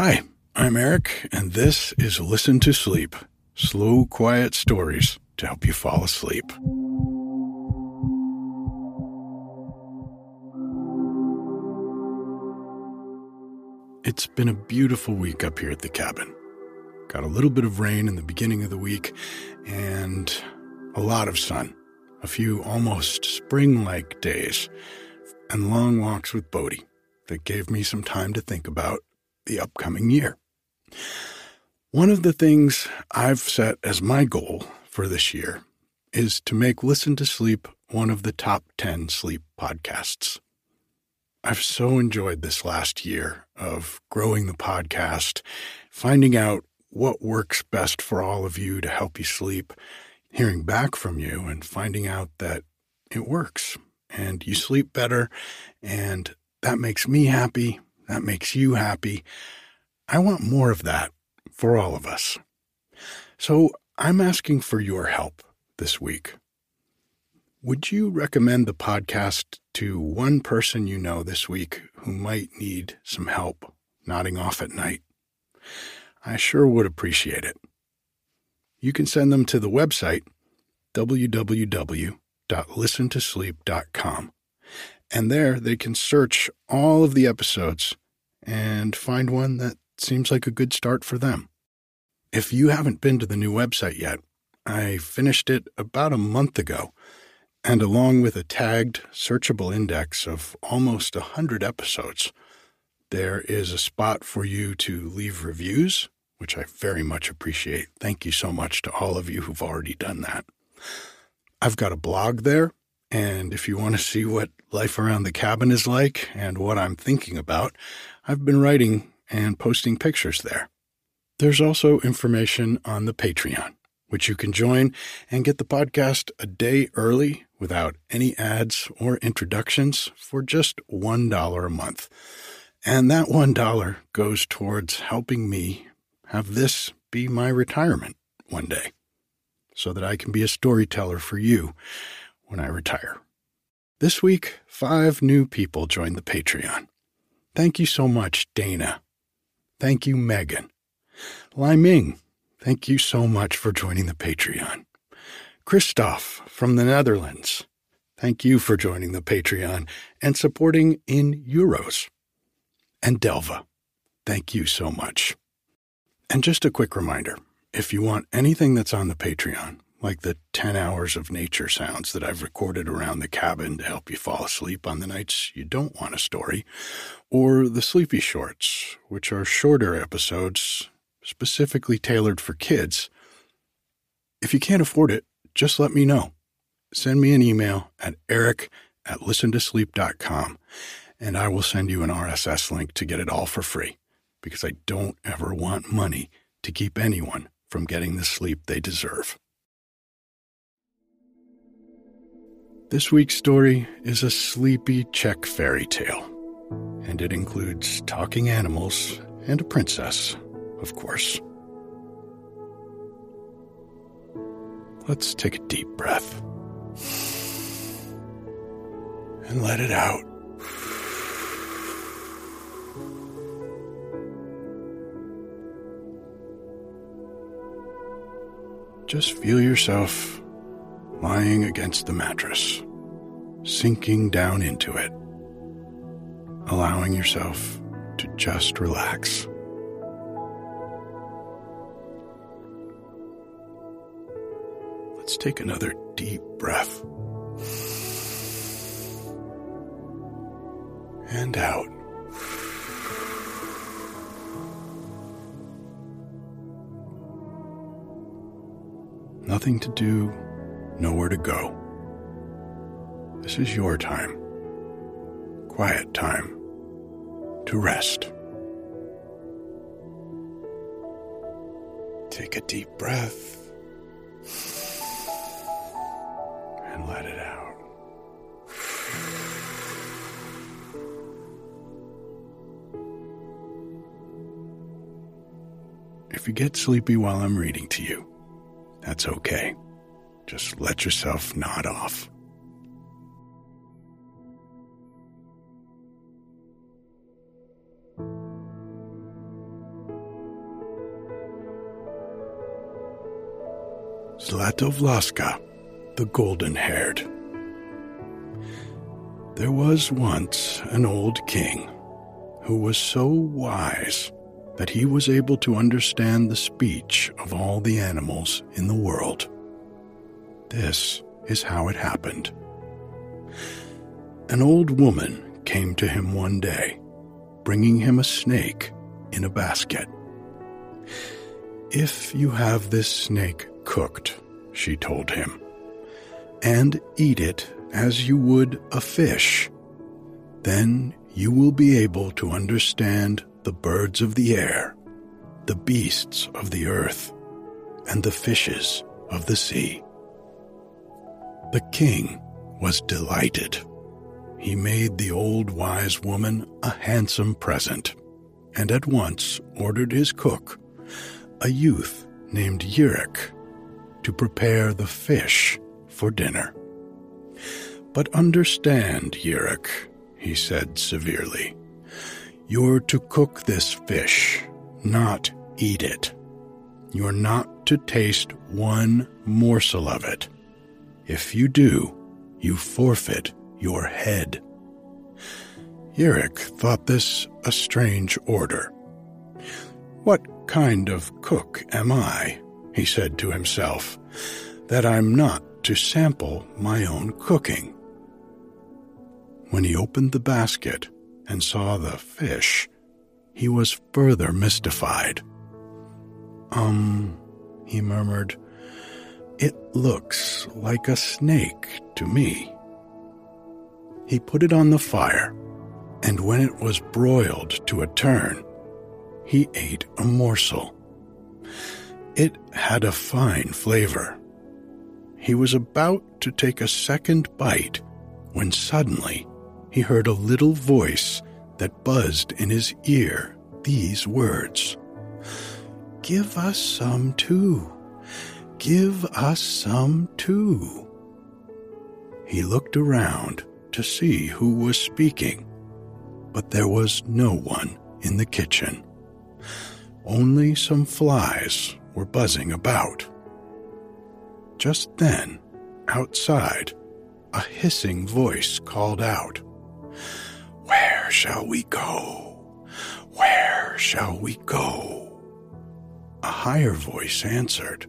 Hi, I'm Eric, and this is Listen to Sleep slow, quiet stories to help you fall asleep. It's been a beautiful week up here at the cabin. Got a little bit of rain in the beginning of the week and a lot of sun, a few almost spring like days, and long walks with Bodie that gave me some time to think about the upcoming year. One of the things I've set as my goal for this year is to make Listen to Sleep one of the top 10 sleep podcasts. I've so enjoyed this last year of growing the podcast, finding out what works best for all of you to help you sleep, hearing back from you, and finding out that it works and you sleep better. And that makes me happy. That makes you happy. I want more of that for all of us. So I'm asking for your help this week. Would you recommend the podcast to one person you know this week who might need some help nodding off at night? I sure would appreciate it. You can send them to the website www.listentosleep.com. And there they can search all of the episodes and find one that seems like a good start for them. If you haven't been to the new website yet, I finished it about a month ago, and along with a tagged, searchable index of almost a hundred episodes, there is a spot for you to leave reviews, which I very much appreciate. Thank you so much to all of you who've already done that. I've got a blog there, and if you want to see what life around the cabin is like and what I'm thinking about, I've been writing and posting pictures there. There's also information on the Patreon, which you can join and get the podcast a day early without any ads or introductions for just $1 a month. And that $1 goes towards helping me have this be my retirement one day so that I can be a storyteller for you when I retire. This week, five new people joined the Patreon. Thank you so much, Dana, Thank you, Megan. Lai Ming, thank you so much for joining the Patreon. Christoph from the Netherlands, thank you for joining the Patreon and supporting in euros. And Delva, thank you so much. And just a quick reminder if you want anything that's on the Patreon, like the 10 hours of nature sounds that I've recorded around the cabin to help you fall asleep on the nights you don't want a story, or the Sleepy Shorts, which are shorter episodes specifically tailored for kids. If you can't afford it, just let me know. Send me an email at eric at listentosleep.com and I will send you an RSS link to get it all for free because I don't ever want money to keep anyone from getting the sleep they deserve. This week's story is a sleepy Czech fairy tale, and it includes talking animals and a princess, of course. Let's take a deep breath and let it out. Just feel yourself lying against the mattress, sinking down into it, allowing yourself to just relax. Let's take another deep breath. And out. Nothing to do nowhere to go. This is your time, quiet time to rest. Take a deep breath and let it out. If you get sleepy while I'm reading to you, that's okay. Just let yourself nod off. Zlatovlaska, the golden haired. There was once an old king who was so wise that he was able to understand the speech of all the animals in the world. This is how it happened. An old woman came to him one day, bringing him a snake in a basket. If you have this snake cooked, she told him, and eat it as you would a fish, then you will be able to understand the birds of the air, the beasts of the earth, and the fishes of the sea. The king was delighted. He made the old wise woman a handsome present, and at once ordered his cook, a youth named Yirik, to prepare the fish for dinner. But understand, Yirik, he said severely, you're to cook this fish, not eat it. You're not to taste one morsel of it. If you do, you forfeit your head. Yirik thought this a strange order. What kind of cook am I, he said to himself, that I'm not to sample my own cooking? When he opened the basket and saw the fish, he was further mystified. Um, he murmured, it looks like a snake to me. He put it on the fire, and when it was broiled to a turn, he ate a morsel. It had a fine flavor. He was about to take a second bite when suddenly he heard a little voice that buzzed in his ear these words Give us some too. Give us some too. He looked around to see who was speaking, but there was no one in the kitchen. Only some flies were buzzing about. Just then, outside, a hissing voice called out, Where shall we go? Where shall we go? A higher voice answered,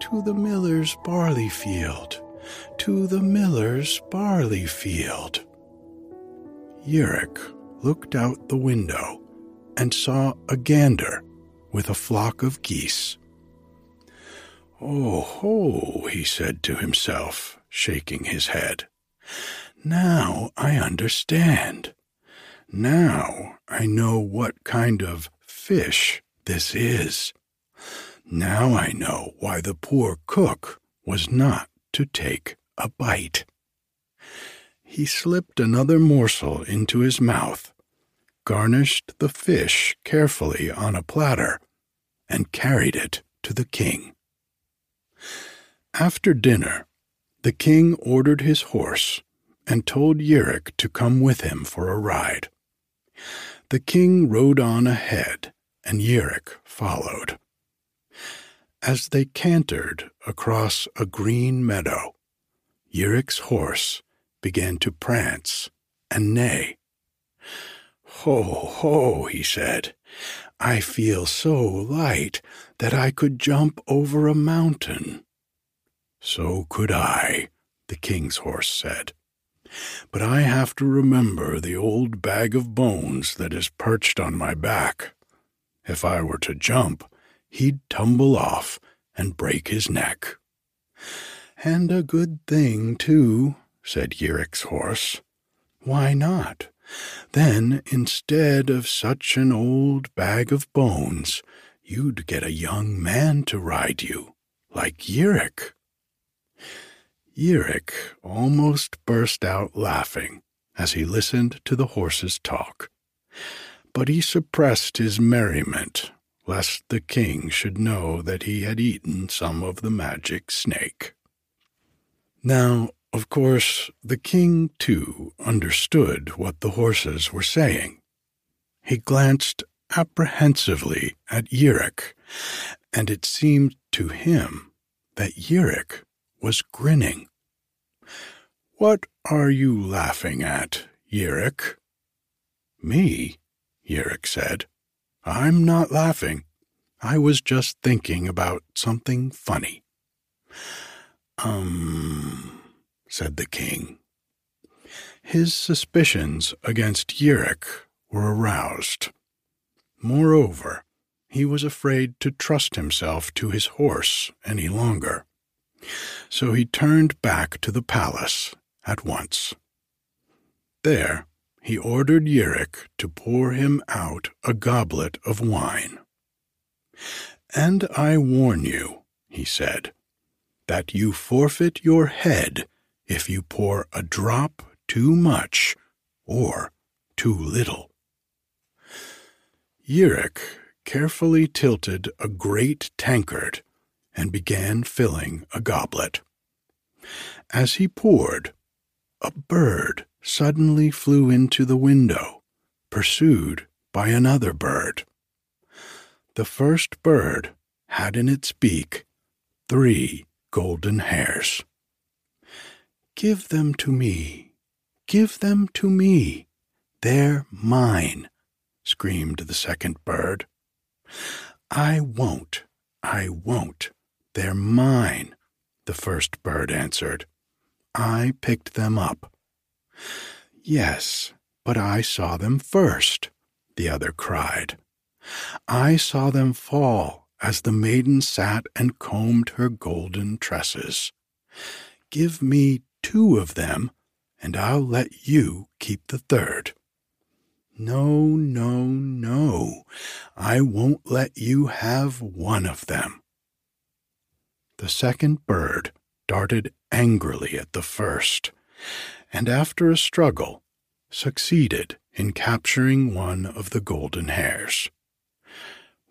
To the miller's barley field, to the miller's barley field. Yirik looked out the window and saw a gander with a flock of geese. Oh ho, he said to himself, shaking his head. Now I understand. Now I know what kind of fish this is. Now I know why the poor cook was not to take a bite. He slipped another morsel into his mouth garnished the fish carefully on a platter, and carried it to the king. After dinner, the king ordered his horse and told Yirik to come with him for a ride. The king rode on ahead, and Yirik followed. As they cantered across a green meadow, Yirik's horse began to prance and neigh. Ho, ho, he said. I feel so light that I could jump over a mountain. So could I, the king's horse said. But I have to remember the old bag of bones that is perched on my back. If I were to jump, he'd tumble off and break his neck. And a good thing, too, said Yirik's horse. Why not? Then, instead of such an old bag of bones, you'd get a young man to ride you, like Yirik. Yirik almost burst out laughing as he listened to the horse's talk. But he suppressed his merriment, lest the king should know that he had eaten some of the magic snake. Now, of course, the king, too, understood what the horses were saying. He glanced apprehensively at Yirik, and it seemed to him that Yirik was grinning. What are you laughing at, Yirik? Me, Yirik said. I'm not laughing. I was just thinking about something funny. Um, said the king. His suspicions against Yirik were aroused. Moreover, he was afraid to trust himself to his horse any longer. So he turned back to the palace at once. There, he ordered Yirik to pour him out a goblet of wine. And I warn you, he said, that you forfeit your head if you pour a drop too much or too little. Yirik carefully tilted a great tankard and began filling a goblet. As he poured, a bird suddenly flew into the window, pursued by another bird. The first bird had in its beak three golden hairs. Give them to me, give them to me, they're mine, screamed the second bird. I won't, I won't, they're mine, the first bird answered. I picked them up. Yes, but I saw them first, the other cried. I saw them fall as the maiden sat and combed her golden tresses. Give me two of them, and I'll let you keep the third. No, no, no, I won't let you have one of them. The second bird darted angrily at the first, and after a struggle, succeeded in capturing one of the golden hairs.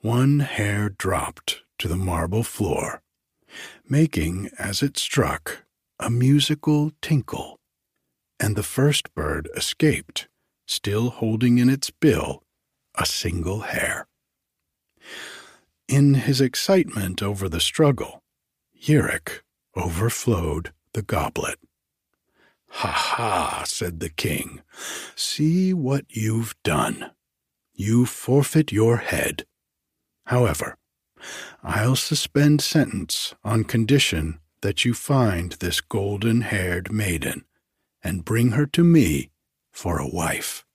One hair dropped to the marble floor, making, as it struck, a musical tinkle, and the first bird escaped, still holding in its bill a single hair. In his excitement over the struggle, Yirik overflowed the goblet. Ha ha, said the king. See what you've done. You forfeit your head. However, I'll suspend sentence on condition that you find this golden haired maiden and bring her to me for a wife.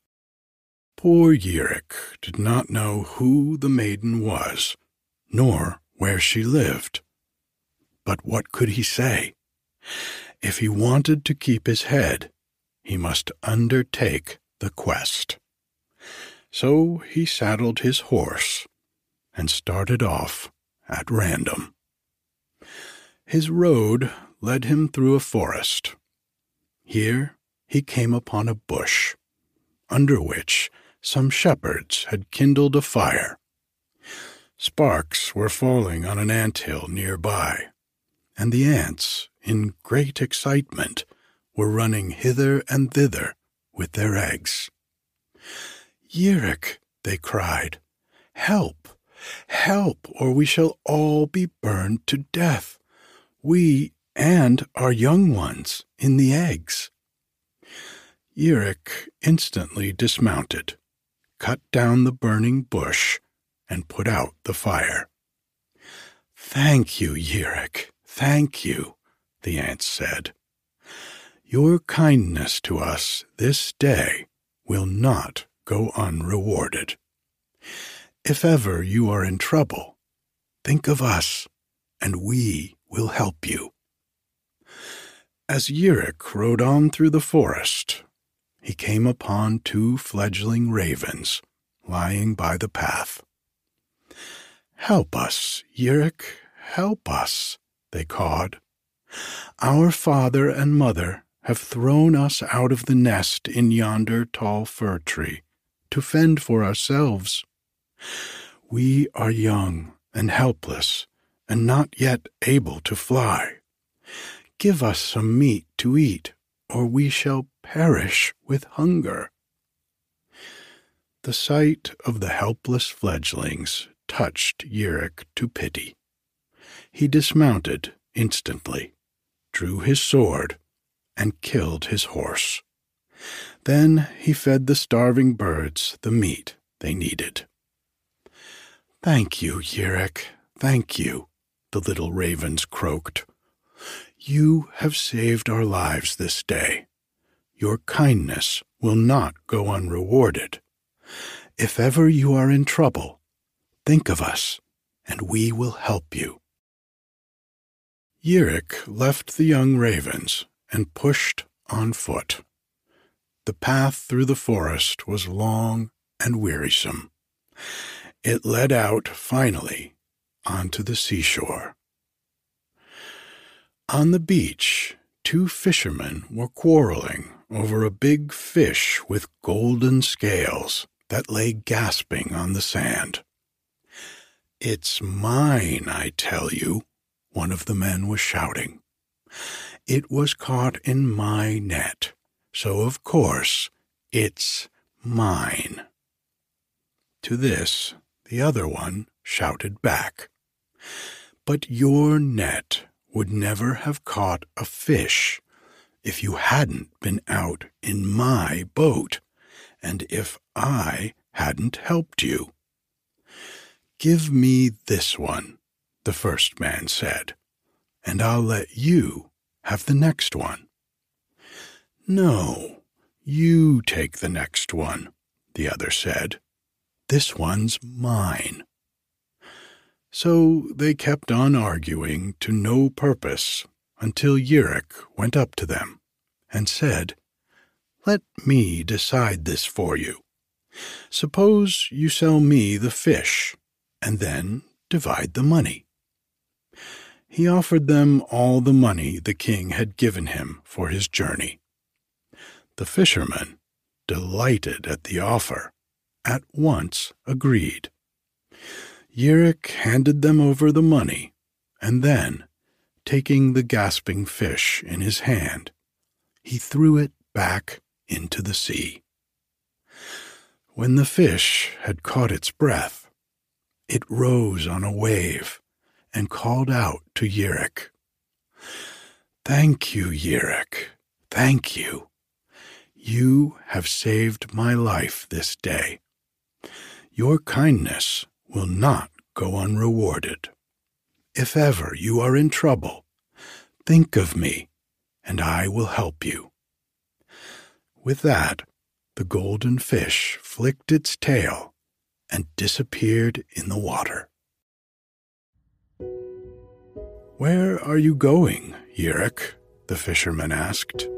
Poor Yirik did not know who the maiden was, nor where she lived. But what could he say? If he wanted to keep his head, he must undertake the quest. So he saddled his horse and started off at random. His road led him through a forest. Here he came upon a bush, under which some shepherds had kindled a fire. Sparks were falling on an ant hill near by, and the ants, in great excitement, were running hither and thither with their eggs. Yirik, they cried, help, help, or we shall all be burned to death, we and our young ones in the eggs. Yirik instantly dismounted, cut down the burning bush, and put out the fire. Thank you, Yirik, thank you, the ants said. Your kindness to us this day will not go unrewarded. If ever you are in trouble, think of us, and we will help you. As Yirik rode on through the forest, he came upon two fledgling ravens lying by the path. Help us, Yirik, help us, they cawed. Our father and mother have thrown us out of the nest in yonder tall fir tree to fend for ourselves. We are young and helpless and not yet able to fly. Give us some meat to eat, or we shall perish with hunger. The sight of the helpless fledglings touched Yirik to pity. He dismounted instantly, drew his sword, and killed his horse. Then he fed the starving birds the meat they needed. Thank you, Yirik, thank you, the little ravens croaked. You have saved our lives this day. Your kindness will not go unrewarded. If ever you are in trouble, think of us, and we will help you. Yirik left the young ravens and pushed on foot. The path through the forest was long and wearisome. It led out, finally, onto the seashore. On the beach, two fishermen were quarreling over a big fish with golden scales that lay gasping on the sand. It's mine, I tell you, one of the men was shouting. It was caught in my net, so of course it's mine. To this, the other one shouted back. But your net would never have caught a fish if you hadn't been out in my boat, and if I hadn't helped you. Give me this one, the first man said, and I'll let you have the next one. No, you take the next one, the other said. This one's mine. So they kept on arguing to no purpose until Yirik went up to them and said, Let me decide this for you. Suppose you sell me the fish and then divide the money. He offered them all the money the king had given him for his journey. The fisherman, delighted at the offer, at once agreed. Yirik handed them over the money, and then, taking the gasping fish in his hand, he threw it back into the sea. When the fish had caught its breath, it rose on a wave and called out to Yirik. Thank you, Yirik. Thank you. You have saved my life this day your kindness will not go unrewarded. If ever you are in trouble, think of me, and I will help you. With that, the golden fish flicked its tail and disappeared in the water. Where are you going, Yirik? the fisherman asked.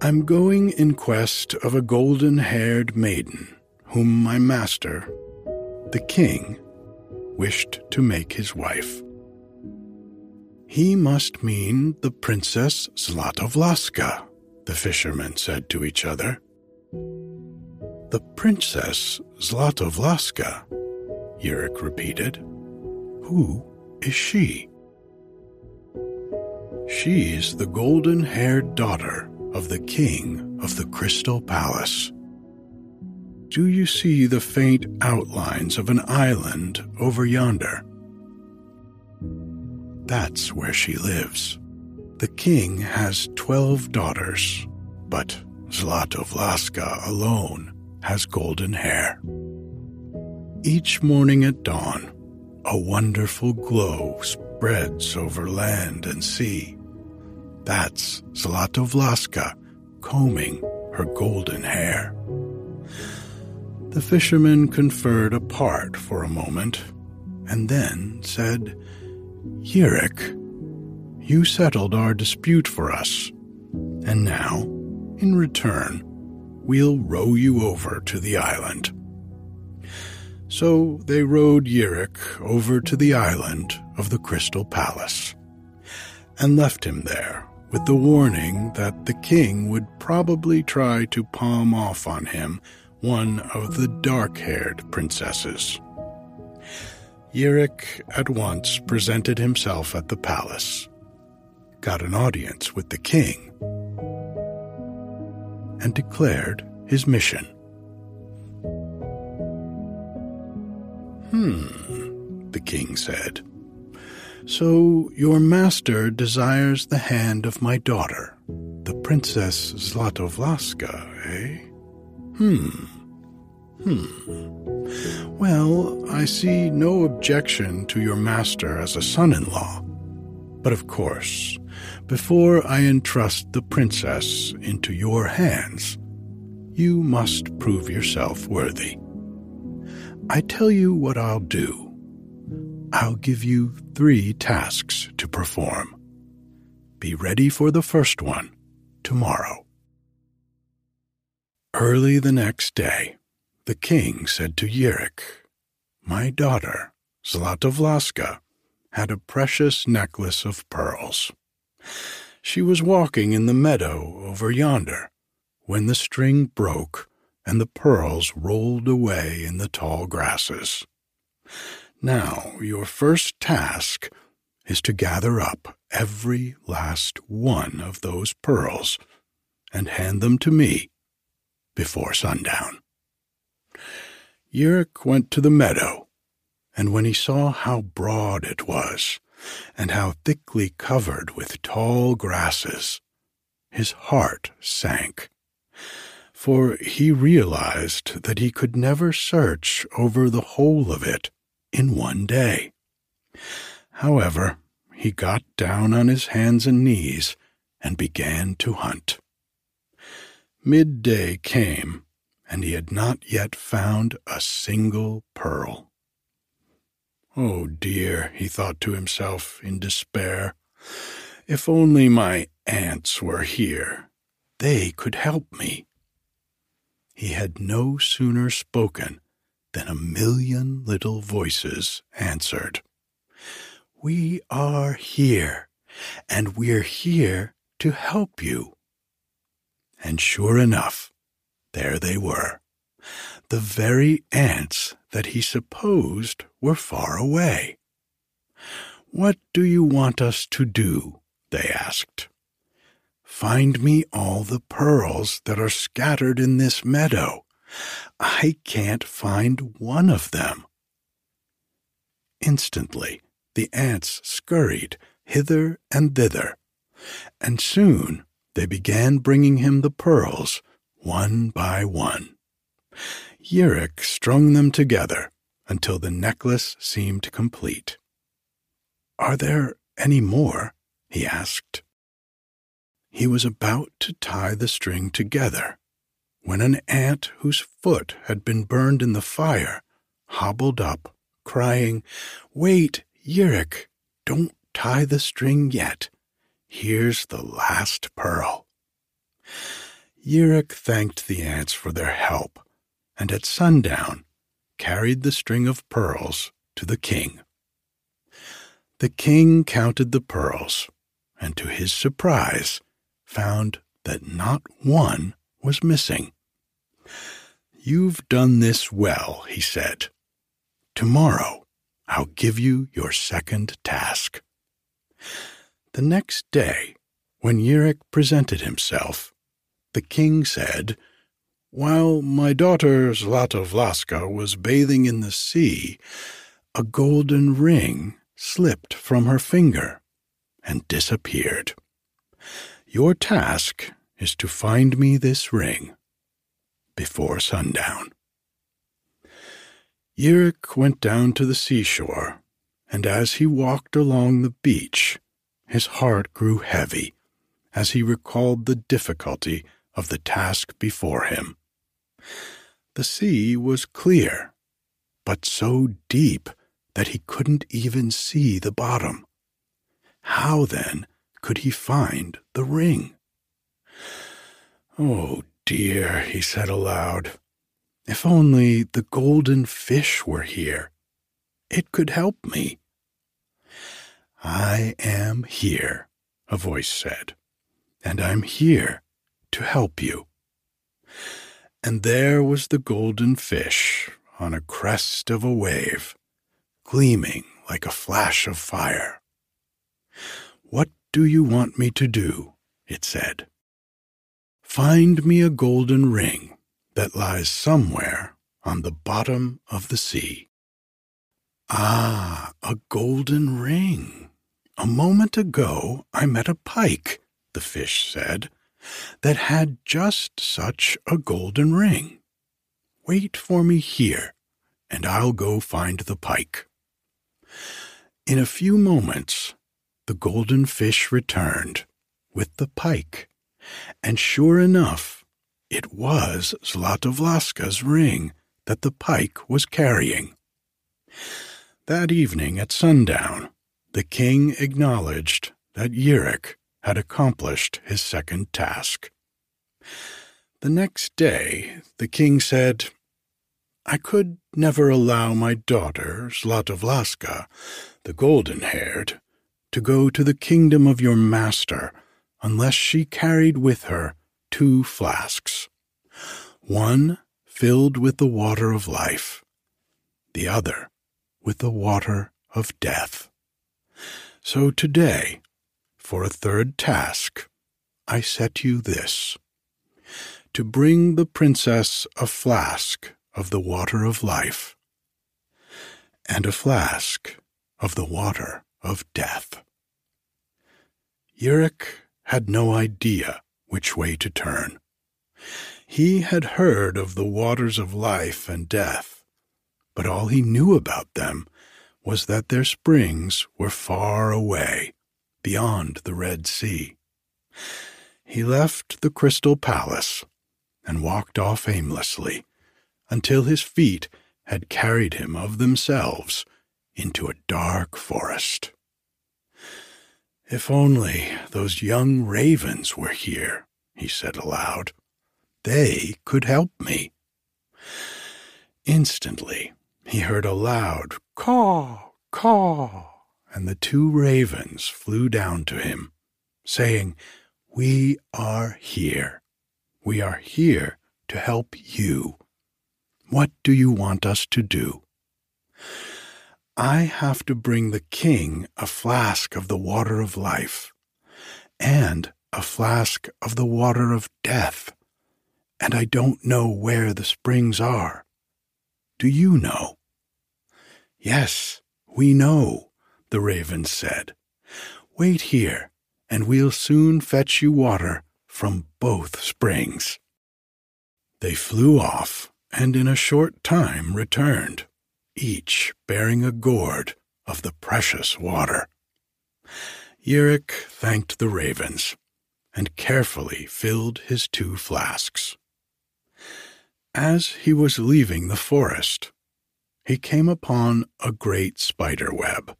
I'm going in quest of a golden haired maiden whom my master, the king, wished to make his wife. He must mean the Princess Zlatovlaska, the fishermen said to each other. The Princess Zlatovlaska, Yirik repeated. Who is she? She's the golden haired daughter of the king of the Crystal Palace do you see the faint outlines of an island over yonder? That's where she lives. The king has twelve daughters, but Zlatovlaska alone has golden hair. Each morning at dawn, a wonderful glow spreads over land and sea. That's Zlatovlaska combing her golden hair. The fisherman conferred apart for a moment, and then said, Yirik, you settled our dispute for us, and now, in return, we'll row you over to the island. So they rowed Yirik over to the island of the Crystal Palace, and left him there with the warning that the king would probably try to palm off on him one of the dark haired princesses. Yirik at once presented himself at the palace, got an audience with the king, and declared his mission. Hmm, the king said. So your master desires the hand of my daughter, the Princess Zlatovlaska, eh? Hmm. Hmm. Well, I see no objection to your master as a son in law. But of course, before I entrust the princess into your hands, you must prove yourself worthy. I tell you what I'll do. I'll give you three tasks to perform. Be ready for the first one tomorrow. Early the next day, the king said to Yirik, My daughter, Zlatovlaska, had a precious necklace of pearls. She was walking in the meadow over yonder when the string broke and the pearls rolled away in the tall grasses. Now, your first task is to gather up every last one of those pearls and hand them to me before sundown. Yirik went to the meadow, and when he saw how broad it was, and how thickly covered with tall grasses, his heart sank, for he realized that he could never search over the whole of it in one day. However, he got down on his hands and knees and began to hunt. Midday came, and he had not yet found a single pearl. Oh dear, he thought to himself in despair, if only my ants were here, they could help me. He had no sooner spoken than a million little voices answered, We are here, and we're here to help you. And sure enough, there they were, the very ants that he supposed were far away. What do you want us to do? they asked. Find me all the pearls that are scattered in this meadow. I can't find one of them. Instantly, the ants scurried hither and thither, and soon they began bringing him the pearls one by one. Yirik strung them together until the necklace seemed complete. Are there any more? he asked. He was about to tie the string together when an ant whose foot had been burned in the fire hobbled up, crying, Wait, Yirik, don't tie the string yet. Here's the last pearl. Yirik thanked the ants for their help, and at sundown carried the string of pearls to the king. The king counted the pearls, and to his surprise found that not one was missing. You've done this well, he said. Tomorrow I'll give you your second task. The next day, when Yirik presented himself, the king said, While my daughter Zlatovlaska was bathing in the sea, a golden ring slipped from her finger and disappeared. Your task is to find me this ring before sundown. Yirik went down to the seashore, and as he walked along the beach, his heart grew heavy as he recalled the difficulty of the task before him. The sea was clear, but so deep that he couldn't even see the bottom. How then could he find the ring? Oh dear, he said aloud. If only the golden fish were here. It could help me. I am here, a voice said, and I'm here to help you. And there was the golden fish on a crest of a wave, gleaming like a flash of fire. What do you want me to do? it said. Find me a golden ring that lies somewhere on the bottom of the sea. Ah, a golden ring, A moment ago I met a pike, the fish said, that had just such a golden ring. Wait for me here, and I'll go find the pike. In a few moments, the golden fish returned with the pike, and sure enough, it was Zlatovlaska's ring that the pike was carrying. That evening at sundown, the king acknowledged that Yirik had accomplished his second task. The next day, the king said, I could never allow my daughter, Zlatovlaska, the golden haired, to go to the kingdom of your master unless she carried with her two flasks, one filled with the water of life, the other with the water of death. So today, for a third task, I set you this to bring the princess a flask of the water of life and a flask of the water of death. Yirik had no idea which way to turn. He had heard of the waters of life and death, but all he knew about them was that their springs were far away, beyond the Red Sea. He left the Crystal Palace and walked off aimlessly until his feet had carried him of themselves into a dark forest. If only those young ravens were here, he said aloud. They could help me. Instantly, he heard a loud caw, caw, and the two ravens flew down to him, saying, We are here. We are here to help you. What do you want us to do? I have to bring the king a flask of the water of life and a flask of the water of death, and I don't know where the springs are. Do you know? Yes, we know, the raven said. Wait here, and we'll soon fetch you water from both springs. They flew off, and in a short time returned, each bearing a gourd of the precious water. Yirik thanked the ravens and carefully filled his two flasks. As he was leaving the forest, he came upon a great spider web.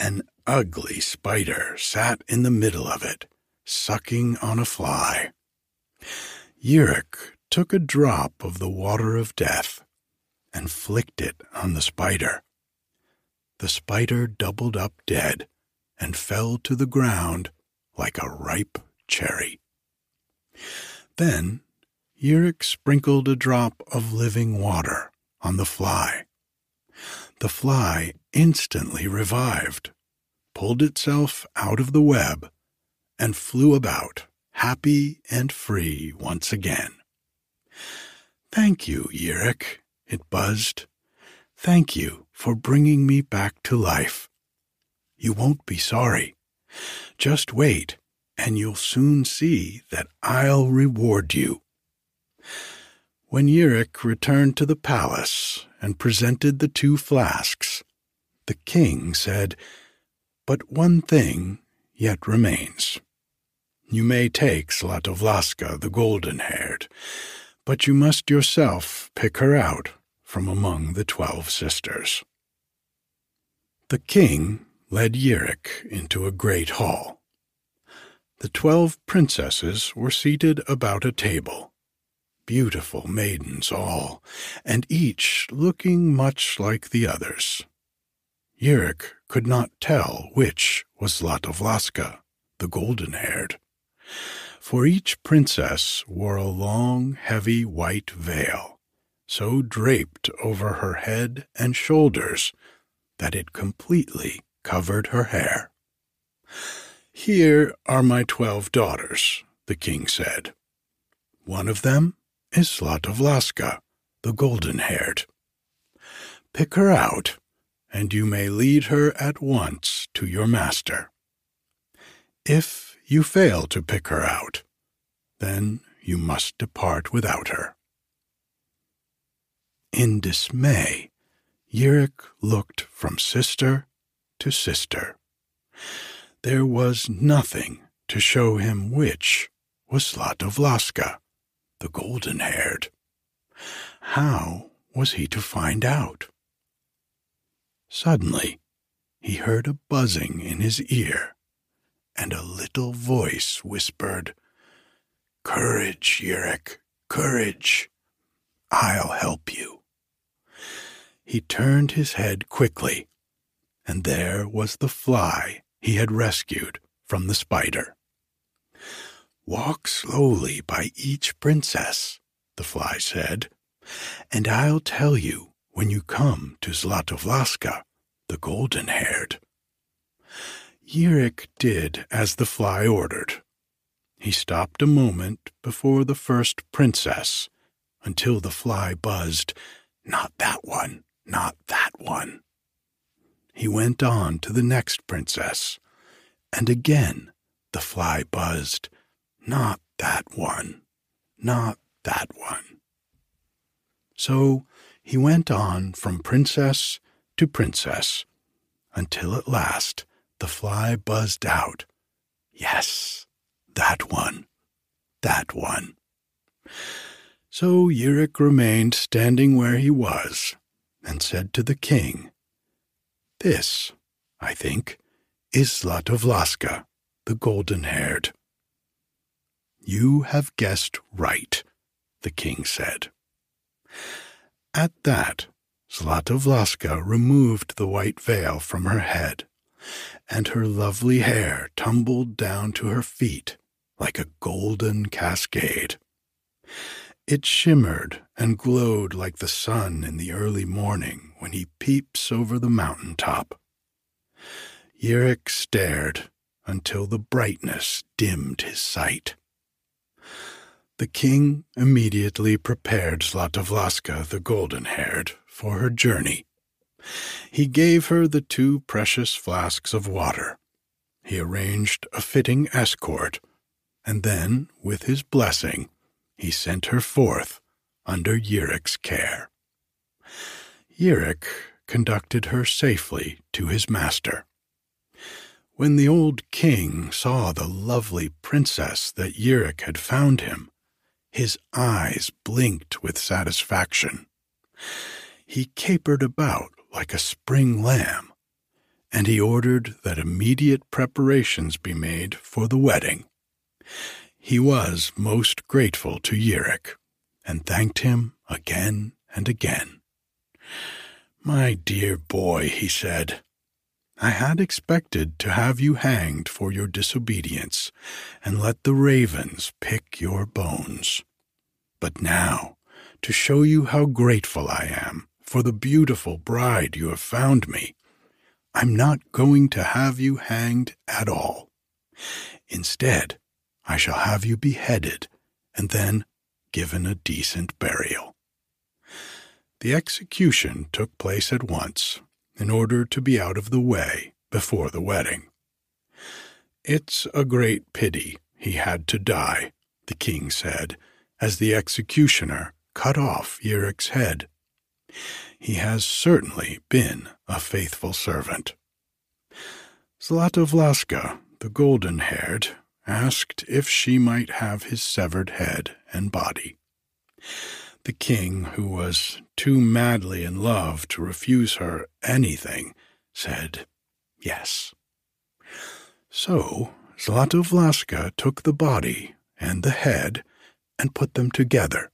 An ugly spider sat in the middle of it, sucking on a fly. Yirik took a drop of the water of death and flicked it on the spider. The spider doubled up dead and fell to the ground like a ripe cherry. Then Yirik sprinkled a drop of living water on the fly. The fly instantly revived, pulled itself out of the web, and flew about, happy and free once again. Thank you, Yirik, it buzzed. Thank you for bringing me back to life. You won't be sorry. Just wait, and you'll soon see that I'll reward you. When Yirik returned to the palace and presented the two flasks, the king said, But one thing yet remains. You may take Zlatovlaska the golden haired, but you must yourself pick her out from among the twelve sisters. The king led Yirik into a great hall. The twelve princesses were seated about a table beautiful maidens all, and each looking much like the others. Yirik could not tell which was Zlatovlaska, the golden-haired, for each princess wore a long, heavy white veil, so draped over her head and shoulders that it completely covered her hair. Here are my twelve daughters, the king said. One of them is Zlatovlaska, the golden haired. Pick her out, and you may lead her at once to your master. If you fail to pick her out, then you must depart without her. In dismay, Yirik looked from sister to sister. There was nothing to show him which was Zlatovlaska, the golden haired. How was he to find out? Suddenly, he heard a buzzing in his ear, and a little voice whispered, Courage, Yirik, courage. I'll help you. He turned his head quickly, and there was the fly he had rescued from the spider. Walk slowly by each princess, the fly said, and I'll tell you when you come to Zlatovlaska, the golden haired. Yirik did as the fly ordered. He stopped a moment before the first princess until the fly buzzed, Not that one, not that one. He went on to the next princess, and again the fly buzzed, Not that one, not that one. So he went on from princess to princess until at last the fly buzzed out, Yes, that one, that one. So Yirik remained standing where he was and said to the king, This, I think, is Zlatovlaska, the golden haired. You have guessed right, the king said. At that, Zlatovlaska removed the white veil from her head, and her lovely hair tumbled down to her feet like a golden cascade. It shimmered and glowed like the sun in the early morning when he peeps over the mountain top. Yirik stared until the brightness dimmed his sight. The king immediately prepared Zlatovlaska the golden haired for her journey. He gave her the two precious flasks of water. He arranged a fitting escort, and then, with his blessing, he sent her forth under Yirik's care. Yirik conducted her safely to his master. When the old king saw the lovely princess that Yirik had found him, his eyes blinked with satisfaction. He capered about like a spring lamb, and he ordered that immediate preparations be made for the wedding. He was most grateful to Yirik, and thanked him again and again. My dear boy, he said, I had expected to have you hanged for your disobedience, and let the ravens pick your bones. But now, to show you how grateful I am for the beautiful bride you have found me, I'm not going to have you hanged at all. Instead, I shall have you beheaded and then given a decent burial. The execution took place at once, in order to be out of the way before the wedding. It's a great pity he had to die, the king said, as the executioner cut off Yirik's head. He has certainly been a faithful servant. Zlatovlaska, the golden haired, asked if she might have his severed head and body. The king, who was too madly in love to refuse her anything, said yes. So Zlatovlaska took the body and the head and put them together.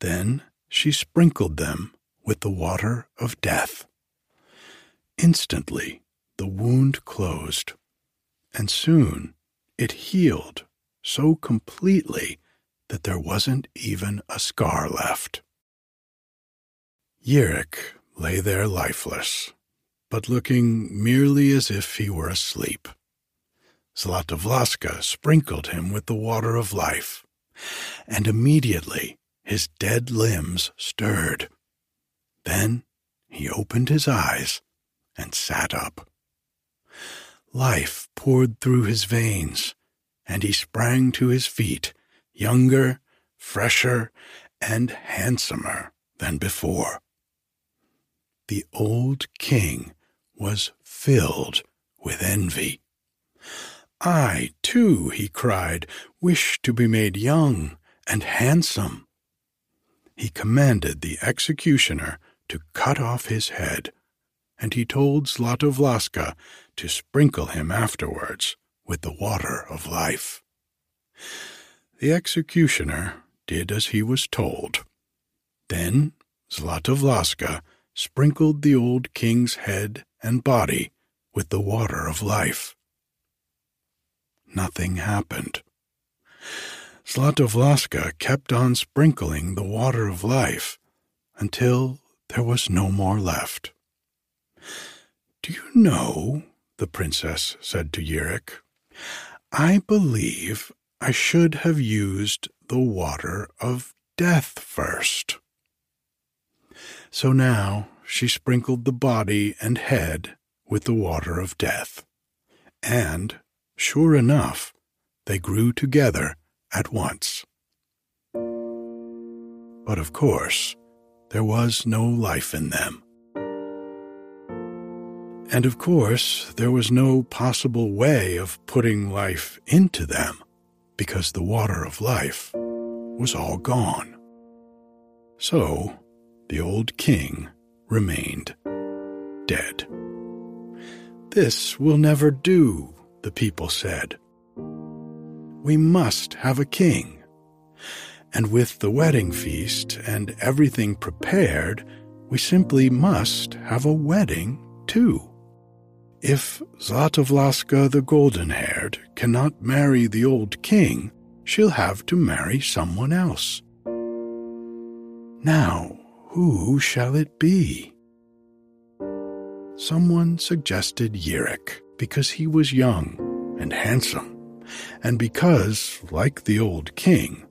Then she sprinkled them with the water of death. Instantly the wound closed, and soon it healed so completely that there wasn't even a scar left. Yirik lay there lifeless, but looking merely as if he were asleep. Zlatovlaska sprinkled him with the water of life, and immediately his dead limbs stirred. Then he opened his eyes and sat up. Life poured through his veins, and he sprang to his feet, younger, fresher, and handsomer than before. The old king was filled with envy. I, too, he cried, wish to be made young and handsome. He commanded the executioner to cut off his head, and he told Zlatovlaska to sprinkle him afterwards with the water of life. The executioner did as he was told. Then Zlatovlaska sprinkled the old king's head and body with the water of life. Nothing happened. Zlatovlaska kept on sprinkling the water of life until there was no more left. Do you know, the princess said to Yirik, I believe I should have used the water of death first. So now she sprinkled the body and head with the water of death, and, sure enough, they grew together at once. But of course, there was no life in them. And of course, there was no possible way of putting life into them because the water of life was all gone. So the old king remained dead. This will never do, the people said. We must have a king. And with the wedding feast and everything prepared, we simply must have a wedding too. If Zlatovlaska the golden haired cannot marry the old king, she'll have to marry someone else. Now, who shall it be? Someone suggested Yirik because he was young and handsome, and because, like the old king,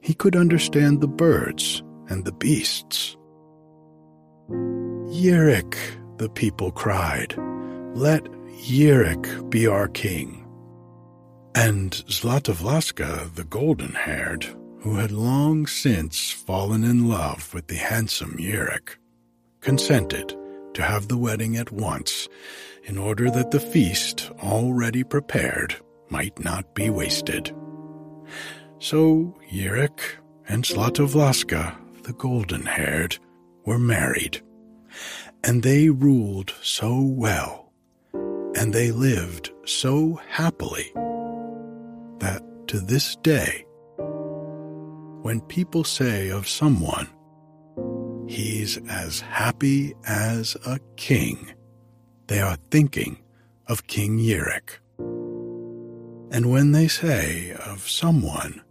he could understand the birds and the beasts. Yirik, the people cried, let Yirik be our king. And Zlatovlaska, the golden haired, who had long since fallen in love with the handsome Yirik, consented to have the wedding at once in order that the feast already prepared might not be wasted. So Yirik and Zlatovlaska, the golden haired, were married, and they ruled so well, and they lived so happily that to this day, when people say of someone, he's as happy as a king, they are thinking of King Yirik. And when they say of someone,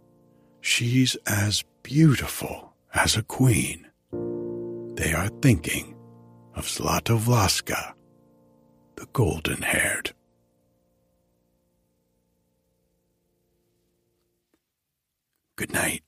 she's as beautiful as a queen, they are thinking of Zlatovlaska, the golden haired. Good night.